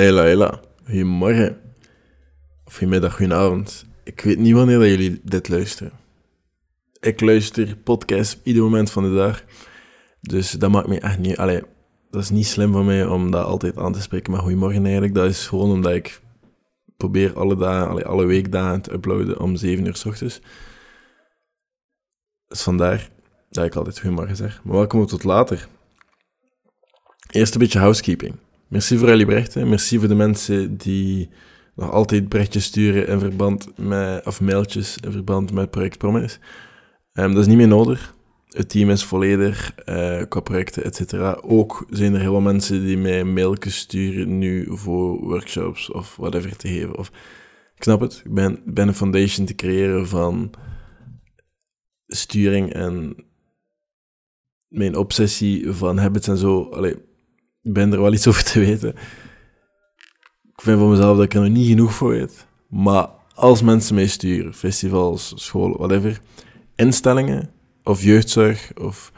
Hela, hela. Goedemorgen. Of goedemiddag, goedenavond. Ik weet niet wanneer dat jullie dit luisteren. Ik luister podcast op ieder moment van de dag. Dus dat maakt me echt niet... Allee, dat is niet slim van mij om dat altijd aan te spreken met goedemorgen eigenlijk. Dat is gewoon omdat ik probeer alle, dagen, allee, alle weekdagen te uploaden om 7 uur s ochtends. Dus vandaar dat ik altijd goedemorgen zeg. Maar welkom tot later. Eerst een beetje housekeeping. Merci voor jullie berichten. Merci voor de mensen die nog altijd berichtjes sturen in verband met, of mailtjes in verband met project Promise. Um, dat is niet meer nodig. Het team is volledig uh, qua projecten, et cetera. Ook zijn er heel veel mensen die mij mailtjes sturen nu voor workshops of whatever te geven. Of, ik snap het. Ik ben, ben een foundation te creëren van sturing en mijn obsessie van habits en zo. Allee, ben er wel iets over te weten. Ik vind van mezelf dat ik er niet genoeg voor weet. Maar als mensen mij sturen, festivals, scholen, whatever, instellingen of jeugdzorg of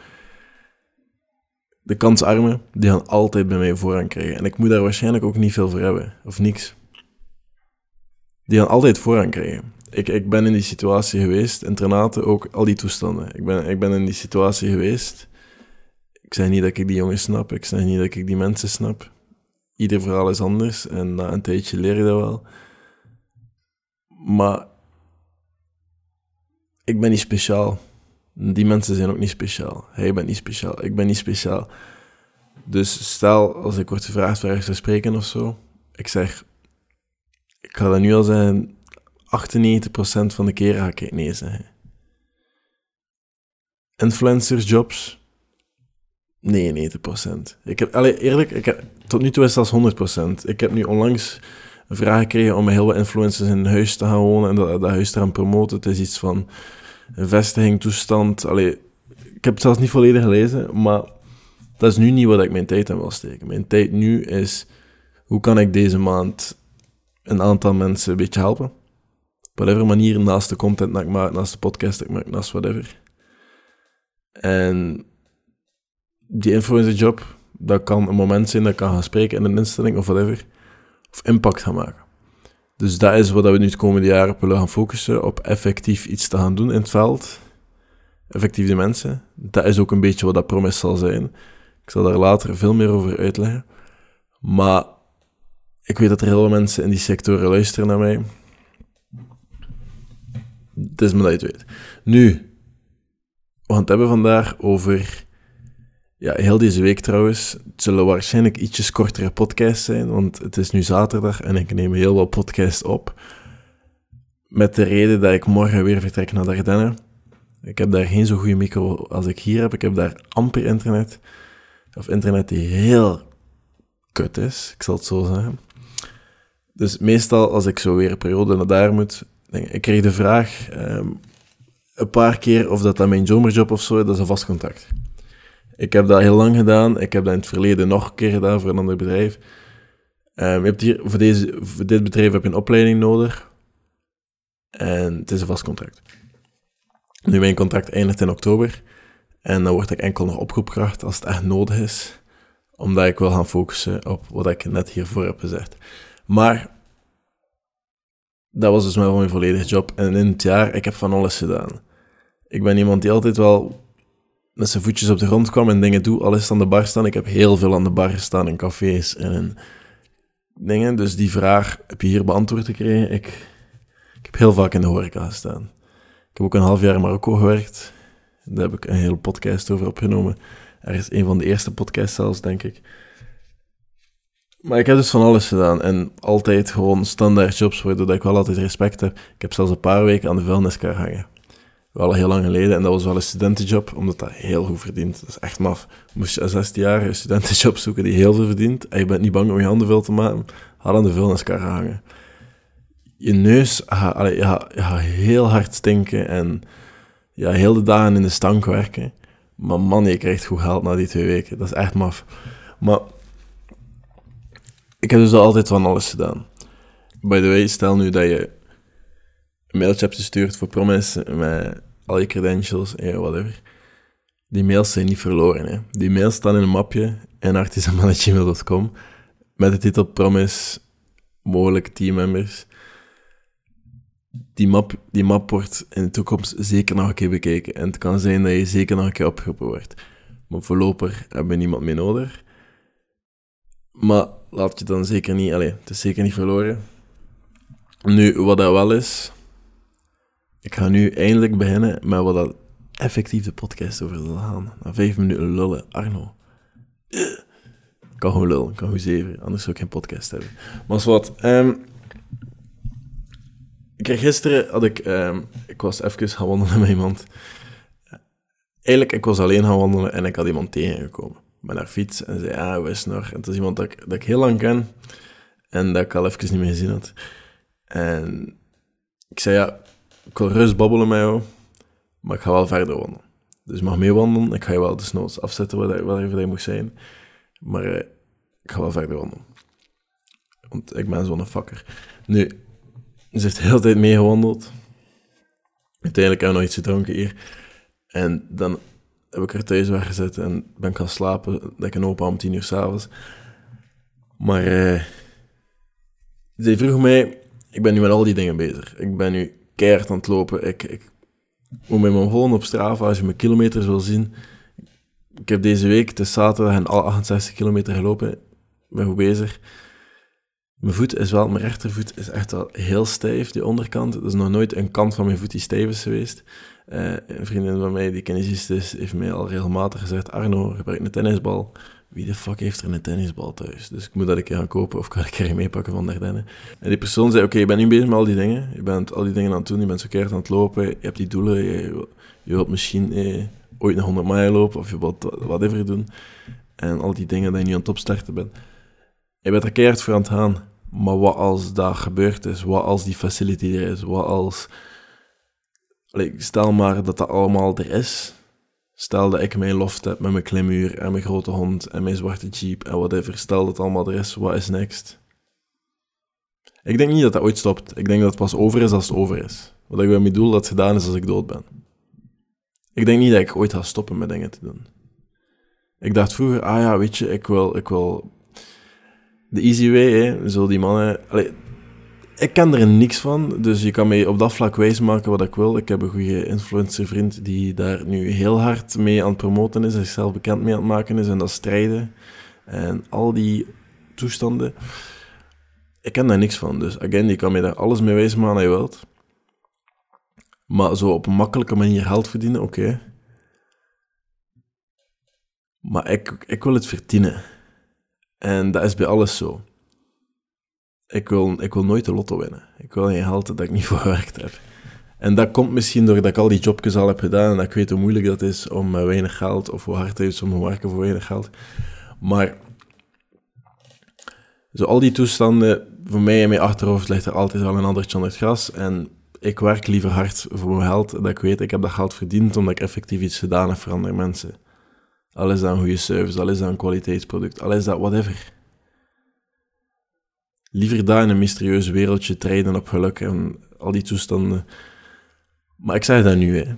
de kansarmen, die gaan altijd bij mij voorrang krijgen. En ik moet daar waarschijnlijk ook niet veel voor hebben, of niks. Die gaan altijd voorrang krijgen. Ik, ik ben in die situatie geweest, internaten ook, al die toestanden. Ik ben, ik ben in die situatie geweest ik zeg niet dat ik die jongens snap, ik zeg niet dat ik die mensen snap. Ieder verhaal is anders en na een tijdje leer je dat wel. Maar ik ben niet speciaal. Die mensen zijn ook niet speciaal. Hij bent niet speciaal, ik ben niet speciaal. Dus stel, als ik word gevraagd ergens te spreken of zo, ik zeg, ik ga dat nu al zeggen, 98% van de keren ga ik nee zeggen. Influencersjobs, 99%. Ik heb, allee, eerlijk, ik heb, tot nu toe is zelfs 100%. Ik heb nu onlangs een vraag gekregen om heel wat influencers in een huis te gaan wonen en dat, dat huis te gaan promoten. Het is iets van een vestiging, toestand. Allee, ik heb het zelfs niet volledig gelezen, maar dat is nu niet wat ik mijn tijd aan wil steken. Mijn tijd nu is, hoe kan ik deze maand een aantal mensen een beetje helpen? Op whatever manier, naast de content dat ik maak, naast de podcast dat ik maak, naast whatever. En die influencerjob, dat kan een moment zijn dat ik kan gaan spreken in een instelling of whatever, of impact gaan maken. Dus dat is wat we nu het komende jaar op willen gaan focussen, op effectief iets te gaan doen in het veld. Effectief de mensen. Dat is ook een beetje wat dat promis zal zijn. Ik zal daar later veel meer over uitleggen. Maar ik weet dat er heel veel mensen in die sectoren luisteren naar mij. Het is maar dat je het weet. Nu, we gaan het hebben vandaag over ja, heel deze week trouwens. Het zullen waarschijnlijk ietsjes kortere podcasts zijn, want het is nu zaterdag en ik neem heel wat podcasts op. Met de reden dat ik morgen weer vertrek naar Dardenne. Ik heb daar geen zo goede micro als ik hier heb. Ik heb daar amper internet. Of internet die heel kut is, ik zal het zo zeggen. Dus meestal als ik zo weer een periode naar daar moet, denk ik, ik kreeg de vraag um, een paar keer of dat dan mijn zomerjob of zo, dat is een vast contact. Ik heb dat heel lang gedaan. Ik heb dat in het verleden nog een keer gedaan voor een ander bedrijf. Um, je hebt hier, voor, deze, voor dit bedrijf heb je een opleiding nodig. En het is een vast contract. Nu, mijn contract eindigt in oktober. En dan word ik enkel nog opgroepkracht als het echt nodig is. Omdat ik wil gaan focussen op wat ik net hiervoor heb gezegd. Maar dat was dus mijn volledige job. En in het jaar, ik heb van alles gedaan. Ik ben iemand die altijd wel met zijn voetjes op de grond kwam en dingen doe, al is aan de bar staan. Ik heb heel veel aan de bar gestaan in cafés en in dingen. Dus die vraag heb je hier beantwoord gekregen. Ik, ik heb heel vaak in de horeca gestaan. Ik heb ook een half jaar in Marokko gewerkt. Daar heb ik een hele podcast over opgenomen. Er is een van de eerste podcasts zelfs, denk ik. Maar ik heb dus van alles gedaan. En altijd gewoon standaard jobs, waardoor ik wel altijd respect heb. Ik heb zelfs een paar weken aan de vuilniskar hangen wel heel lang geleden. En dat was wel een studentenjob, omdat dat heel goed verdient. Dat is echt maf. Moest je 16 jaar een studentenjob zoeken die heel veel verdient, en je bent niet bang om je handen vuil te maken, had aan de vuilniskar hangen. Je neus gaat, gaat heel hard stinken en ja, heel de dagen in de stank werken. Maar man, je krijgt goed geld na die twee weken. Dat is echt maf. Maar ik heb dus altijd van alles gedaan. By the way, stel nu dat je een mailtje hebt gestuurd voor Promise met al je credentials en whatever. Die mails zijn niet verloren. Hè. Die mails staan in een mapje en artisanman.gmail.com. met de titel Promise, mogelijke teammembers. Die map, die map wordt in de toekomst zeker nog een keer bekeken. En het kan zijn dat je zeker nog een keer opgeroepen wordt. Maar voorlopig hebben we niemand meer nodig. Maar laat je dan zeker niet... Allee, het is zeker niet verloren. Nu, wat dat wel is... Ik ga nu eindelijk beginnen met wat dat effectief de podcast over zal gaan. Na vijf minuten lullen. Arno. Ik kan gewoon lullen. Kan gewoon zeven. Anders zou ik geen podcast hebben. Maar als wat... ehm, ik gisteren... Had ik, ehm, ik was even gaan wandelen met iemand. Eigenlijk, ik was alleen gaan wandelen en ik had iemand tegengekomen. Met haar fiets. En zei, ah, hoe is nog? En het is iemand dat ik, dat ik heel lang ken. En dat ik al even niet meer gezien had. En ik zei, ja, ik wil rust babbelen met jou, maar ik ga wel verder wandelen. Dus je mag mee wandelen, ik ga je wel desnoods afzetten waar, waar dat moet zijn. Maar eh, ik ga wel verder wandelen. Want ik ben zo'n fakker. Nu, ze heeft de hele tijd meegewandeld. Uiteindelijk hebben we nog iets gedronken hier. En dan heb ik haar thuis weggezet en ben gaan slapen. Een opa om tien uur s'avonds. Maar eh, ze vroeg mij, ik ben nu met al die dingen bezig. Ik ben nu keihard aan het lopen. Ik, ik moet met mijn volgen op Strava, als je mijn kilometers wil zien. Ik heb deze week, het zaterdag, en al 68 kilometer gelopen. Ik ben goed bezig. Mijn voet is wel, mijn rechtervoet is echt wel heel stijf, die onderkant. Er is nog nooit een kant van mijn voet die stijf is geweest. Eh, een vriendin van mij, die kinesist is, heeft mij al regelmatig gezegd, Arno, gebruik een tennisbal. Wie de fuck heeft er een tennisbal thuis? Dus ik moet dat een keer gaan kopen of kan ik er een meepakken van Dardenne. En die persoon zei, oké, je bent nu bezig met al die dingen. Je bent al die dingen aan het doen, je bent zo keihard aan het lopen. Je hebt die doelen, je, wil- je wilt misschien eh, ooit nog 100 mijl lopen of je wilt whatever doen. En al die dingen dat je nu aan het opstarten bent. Je bent er keihard voor aan het gaan. Maar wat als dat gebeurd is? Wat als die facility er is? Wat als... Stel maar dat dat allemaal er is. Stel dat ik mijn loft heb met mijn klimuur en mijn grote hond en mijn zwarte jeep en whatever. Stel dat allemaal er is, wat is next? Ik denk niet dat dat ooit stopt. Ik denk dat het pas over is als het over is. Wat ik daarmee bedoel, dat het gedaan is als ik dood ben. Ik denk niet dat ik ooit ga stoppen met dingen te doen. Ik dacht vroeger, ah ja, weet je, ik wil, ik wil de easy way, hè. Zo die mannen... ik ken er niks van, dus je kan mij op dat vlak wijsmaken wat ik wil. Ik heb een goede influencer-vriend die daar nu heel hard mee aan het promoten is, zichzelf bekend mee aan het maken is, en dat strijden. En al die toestanden. Ik ken daar niks van, dus again, je kan mij daar alles mee wijsmaken dat je wilt. Maar zo op een makkelijke manier geld verdienen, oké. Maar ik, ik wil het verdienen. En dat is bij alles zo. Ik wil, ik wil nooit de lotto winnen. Ik wil geen geld dat ik niet voor gewerkt heb. En dat komt misschien doordat ik al die jobjes al heb gedaan en dat ik weet hoe moeilijk dat is om met weinig geld, of hoe hard het is om te werken voor weinig geld. Maar zo al die toestanden, voor mij in mijn achterhoofd ligt er altijd wel een andertje onder het gras. En ik werk liever hard voor mijn geld, dat ik weet, ik heb dat geld verdiend omdat ik effectief iets gedaan heb voor andere mensen. Al is dat een goede service, al is dat een kwaliteitsproduct, al is dat whatever. Liever daar in een mysterieus wereldje treden op geluk en al die toestanden. Maar ik zeg dat nu, hè.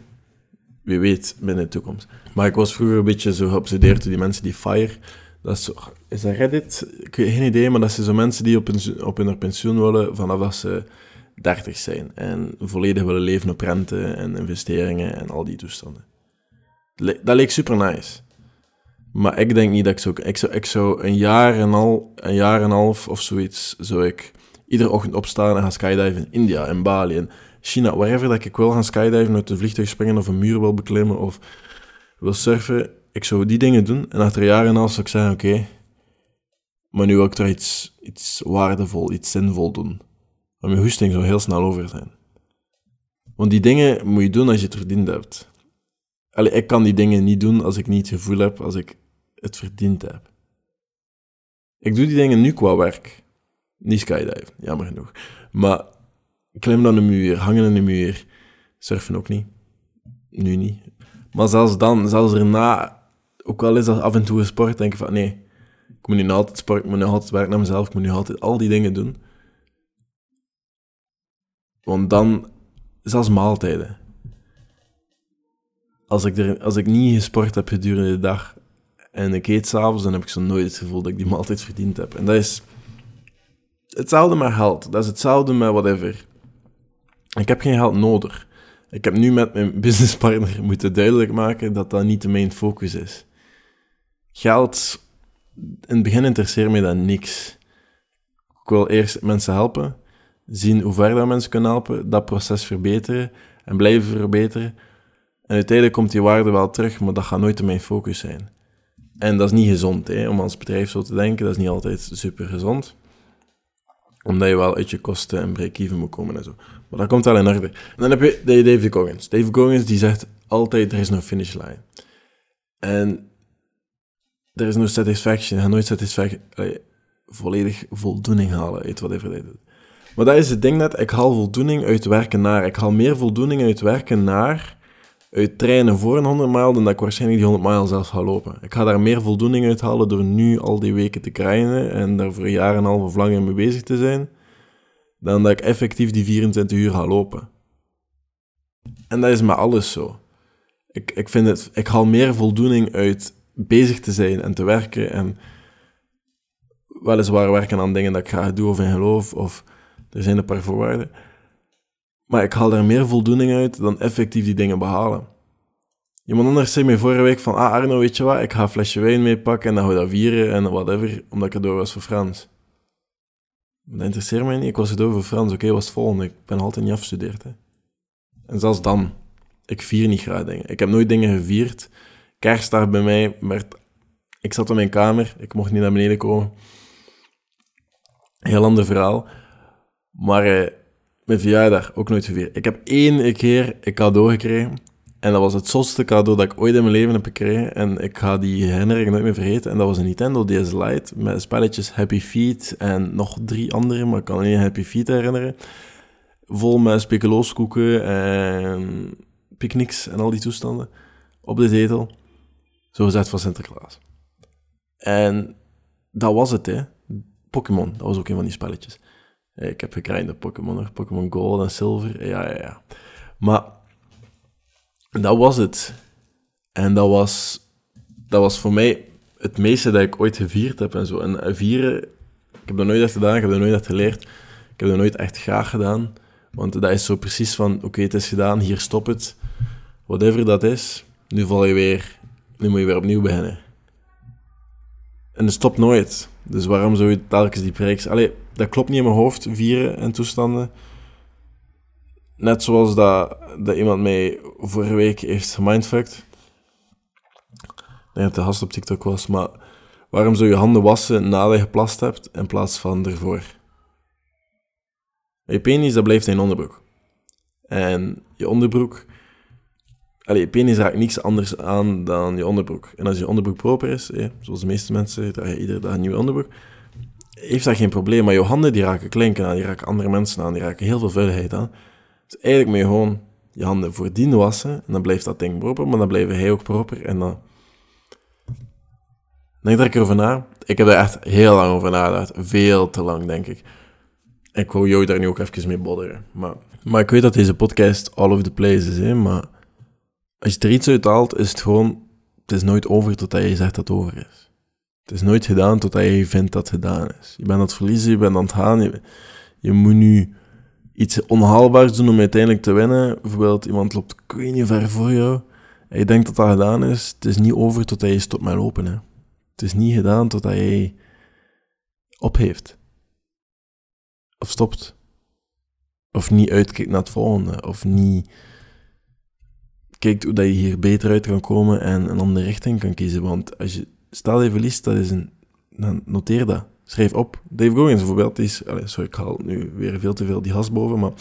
Wie weet, binnen de toekomst. Maar ik was vroeger een beetje zo geobsedeerd door die mensen die FIRE... Dat is, zo, is dat Reddit? Ik heb geen idee, maar dat zijn zo mensen die op hun, op hun pensioen willen vanaf dat ze 30 zijn. En volledig willen leven op rente en investeringen en al die toestanden. Dat leek super nice. Maar ik denk niet dat ik zo... Ik zou, ik zou een jaar en al, een jaar en half of zoiets, zou ik iedere ochtend opstaan en gaan skydiven in India, in Bali, in China, wherever dat ik wil gaan skydiven, uit een vliegtuig springen of een muur wil beklimmen of wil surfen. Ik zou die dingen doen en achter een jaar en een half zou ik zeggen, oké, maar nu wil ik toch iets, iets waardevol, iets zinvol doen. Maar mijn hoesting zou heel snel over zijn. Want die dingen moet je doen als je het verdiend hebt. Allee, ik kan die dingen niet doen als ik niet het gevoel heb, als ik het verdiend heb. Ik doe die dingen nu qua werk. Niet skydiven, jammer genoeg. Maar klimmen aan de muur, hangen aan de muur, surfen ook niet. Nu niet. Maar zelfs dan, zelfs erna, ook al is dat af en toe een sport, denk ik van nee, ik moet nu altijd sporten, ik moet nu altijd werken naar mezelf, ik moet nu altijd al die dingen doen. Want dan, zelfs maaltijden. Als ik, er, als ik niet gesport heb gedurende de dag en ik eet s'avonds, dan heb ik zo nooit het gevoel dat ik die maaltijd verdiend heb. En dat is hetzelfde met geld. Dat is hetzelfde met whatever. Ik heb geen geld nodig. Ik heb nu met mijn businesspartner moeten duidelijk maken dat dat niet main focus is. Geld, in het begin interesseert mij dat niks. Ik wil eerst mensen helpen, zien hoe ver dat mensen kunnen helpen, dat proces verbeteren en blijven verbeteren. En uiteindelijk komt die waarde wel terug, maar dat gaat nooit main focus zijn. En dat is niet gezond, hè, om als bedrijf zo te denken. Dat is niet altijd super gezond. Omdat je wel uit je kosten en break-even moet komen en zo. Maar dat komt wel in orde. En dan heb je David Goggins. David Goggins die zegt altijd, er is no finish line. En er is no satisfaction. Je nooit satisfaction, volledig voldoening halen uit whatever hij doet. Maar dat is het ding net, ik haal voldoening uit werken naar. Ik haal meer voldoening uit werken naar uit trainen voor een 100 mijl dan dat ik waarschijnlijk die 100 mijl zelf ga lopen. Ik ga daar meer voldoening uit halen door nu al die weken te krijgen en daar voor jaar en half of langer mee bezig te zijn, dan dat ik effectief die 24 uur ga lopen. En dat is met alles zo. Ik, ik, vind het, ik haal meer voldoening uit bezig te zijn en te werken en weliswaar werken aan dingen dat ik graag doe of in geloof, of er zijn een paar voorwaarden. Maar ik haal daar meer voldoening uit dan effectief die dingen behalen. Iemand anders zei mij vorige week van, ah Arno, weet je wat, ik ga een flesje wijn meepakken en dan gaan we dat vieren en whatever, omdat ik cadeau was voor Frans. Dat interesseert mij niet, ik was cadeau voor Frans, oké, was het volgende, ik ben altijd niet afgestudeerd. Hè. En zelfs dan, ik vier niet graag dingen. Ik heb nooit dingen gevierd. Kerstdag bij mij werd... Ik zat in mijn kamer, ik mocht niet naar beneden komen. Heel ander verhaal. Maar... Eh, mijn verjaardag ook nooit gevierd. Ik heb één keer een cadeau gekregen. En dat was het zotste cadeau dat ik ooit in mijn leven heb gekregen. En ik ga die herinnering nooit meer vergeten. En dat was een Nintendo DS Lite met spelletjes Happy Feet en nog drie andere, maar ik kan alleen Happy Feet herinneren. Vol met speculooskoeken en picknicks en al die toestanden op de zetel. Zo gezegd van Sinterklaas. En dat was het, hè. Pokémon, dat was ook een van die spelletjes. Ik heb gekregen Pokémon, Pokémon Gold en Silver. Ja, ja, ja. Maar dat was het. En dat was, dat was voor mij het meeste dat ik ooit gevierd heb en zo. En vieren, ik heb dat nooit echt gedaan, ik heb dat nooit echt geleerd. Ik heb dat nooit echt graag gedaan. Want dat is zo precies van, oké, het is gedaan, hier stop het. Whatever dat is, nu val je weer, nu moet je weer opnieuw beginnen. En het stopt nooit. Dus waarom zou je telkens die prijs... Allee, dat klopt niet in mijn hoofd, vieren en toestanden. Net zoals dat, dat iemand mij vorige week heeft gemindfucked. Ik denk dat de gast op TikTok was, maar waarom zou je handen wassen nadat je geplast hebt in plaats van ervoor? Je penis, dat blijft in je onderbroek. En je onderbroek Allee, penis raakt niks anders aan dan je onderbroek. En als je onderbroek proper is, zoals de meeste mensen dragen iedere dag een nieuwe onderbroek, heeft dat geen probleem. Maar je handen die raken klinken aan, die raken andere mensen aan, die raken heel veel vuiligheid aan. Dus eigenlijk moet je gewoon je handen voordien wassen en dan blijft dat ding proper, maar dan blijft hij ook proper en dan... Denk er erover na. Ik heb er echt heel lang over nagedacht. Veel te lang, denk ik. Ik wou jou daar nu ook even mee bodderen. Maar, maar ik weet dat deze podcast all over the place is, hè, maar als je er iets uit haalt, is het gewoon, het is nooit over totdat je zegt dat het over is. Het is nooit gedaan totdat je vindt dat het gedaan is. Je bent aan het verliezen, je bent aan het gaan, je, moet nu iets onhaalbaars doen om uiteindelijk te winnen. Bijvoorbeeld, iemand loopt ik ver voor jou en je denkt dat dat gedaan is. Het is niet over totdat je stopt met lopen. Hè. Het is niet gedaan totdat je opheeft. Of stopt. Of niet uitkijkt naar het volgende. Of niet kijkt hoe dat je hier beter uit kan komen en een andere richting kan kiezen. Want als je, stel je verliest, dat is een, dan noteer dat. Schrijf op. Dave Goggins bijvoorbeeld, is, allez, sorry, ik haal nu weer veel te veel die has boven, maar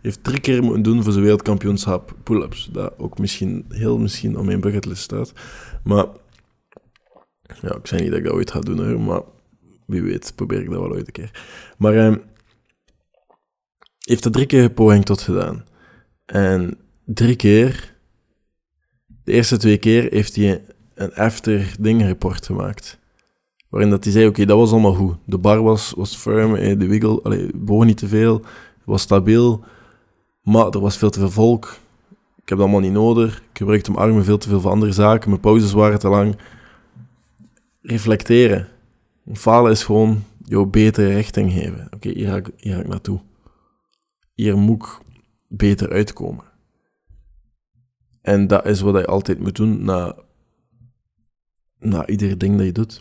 heeft drie keer moeten doen voor zijn wereldkampioenschap pull-ups. Dat ook misschien, heel misschien op mijn bucketlist staat. Maar, ja, ik zei niet dat ik dat ooit ga doen, maar wie weet, probeer ik dat wel ooit een keer. Maar hij ehm, heeft dat drie keer poging tot gedaan. En drie keer de eerste twee keer heeft hij een after ding report gemaakt. Waarin dat hij zei, oké, dat was allemaal goed. De bar was, was firm, eh, de wiggle, allee, boog niet te veel, was stabiel. Maar er was veel te veel volk. Ik heb dat allemaal niet nodig. Ik gebruikte mijn armen veel te veel voor andere zaken. Mijn pauzes waren te lang. reflecteren. Falen is gewoon jou betere richting geven. Oké, hier, ga ik, hier ga ik naartoe. Hier moet ik beter uitkomen. En dat is wat je altijd moet doen na, na ieder ding dat je doet.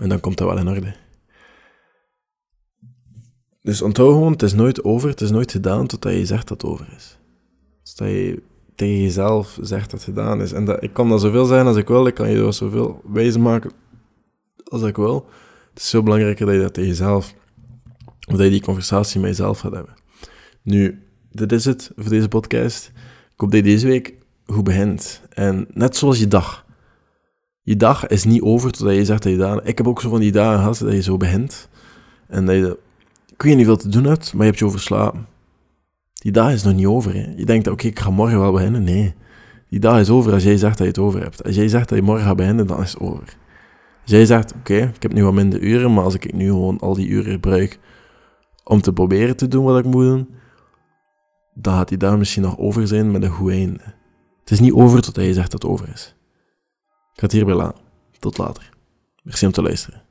En dan komt dat wel in orde. Dus onthoud gewoon, het is nooit over, het is nooit gedaan totdat je zegt dat het over is. Totdat je tegen jezelf zegt dat het gedaan is. En dat, ik kan dat zoveel zijn als ik wil, ik kan je dat zoveel wijzen maken als ik wil. Het is veel belangrijker dat je dat tegen jezelf, of dat je die conversatie met jezelf gaat hebben. Nu, dit is het voor deze podcast. Ik hoop deze week goed begint. En net zoals je dag. Je dag is niet over totdat je zegt dat je daar... Ik heb ook zo van die dagen gehad dat je zo begint. En dat je... Ik weet niet veel te doen hebt, maar je hebt je overslapen. Die dag is nog niet over. Hè. Je denkt, oké, ik ga morgen wel beginnen. Nee. Die dag is over als jij zegt dat je het over hebt. Als jij zegt dat je morgen gaat beginnen, dan is het over. Als jij zegt, oké, ik heb nu wat minder uren, maar als ik nu gewoon al die uren gebruik om te proberen te doen wat ik moet doen, dan gaat die dag misschien nog over zijn met een goed einde. Het is niet over totdat je zegt dat het over is. Ik ga het hierbij laten. Tot later. Merci om te luisteren.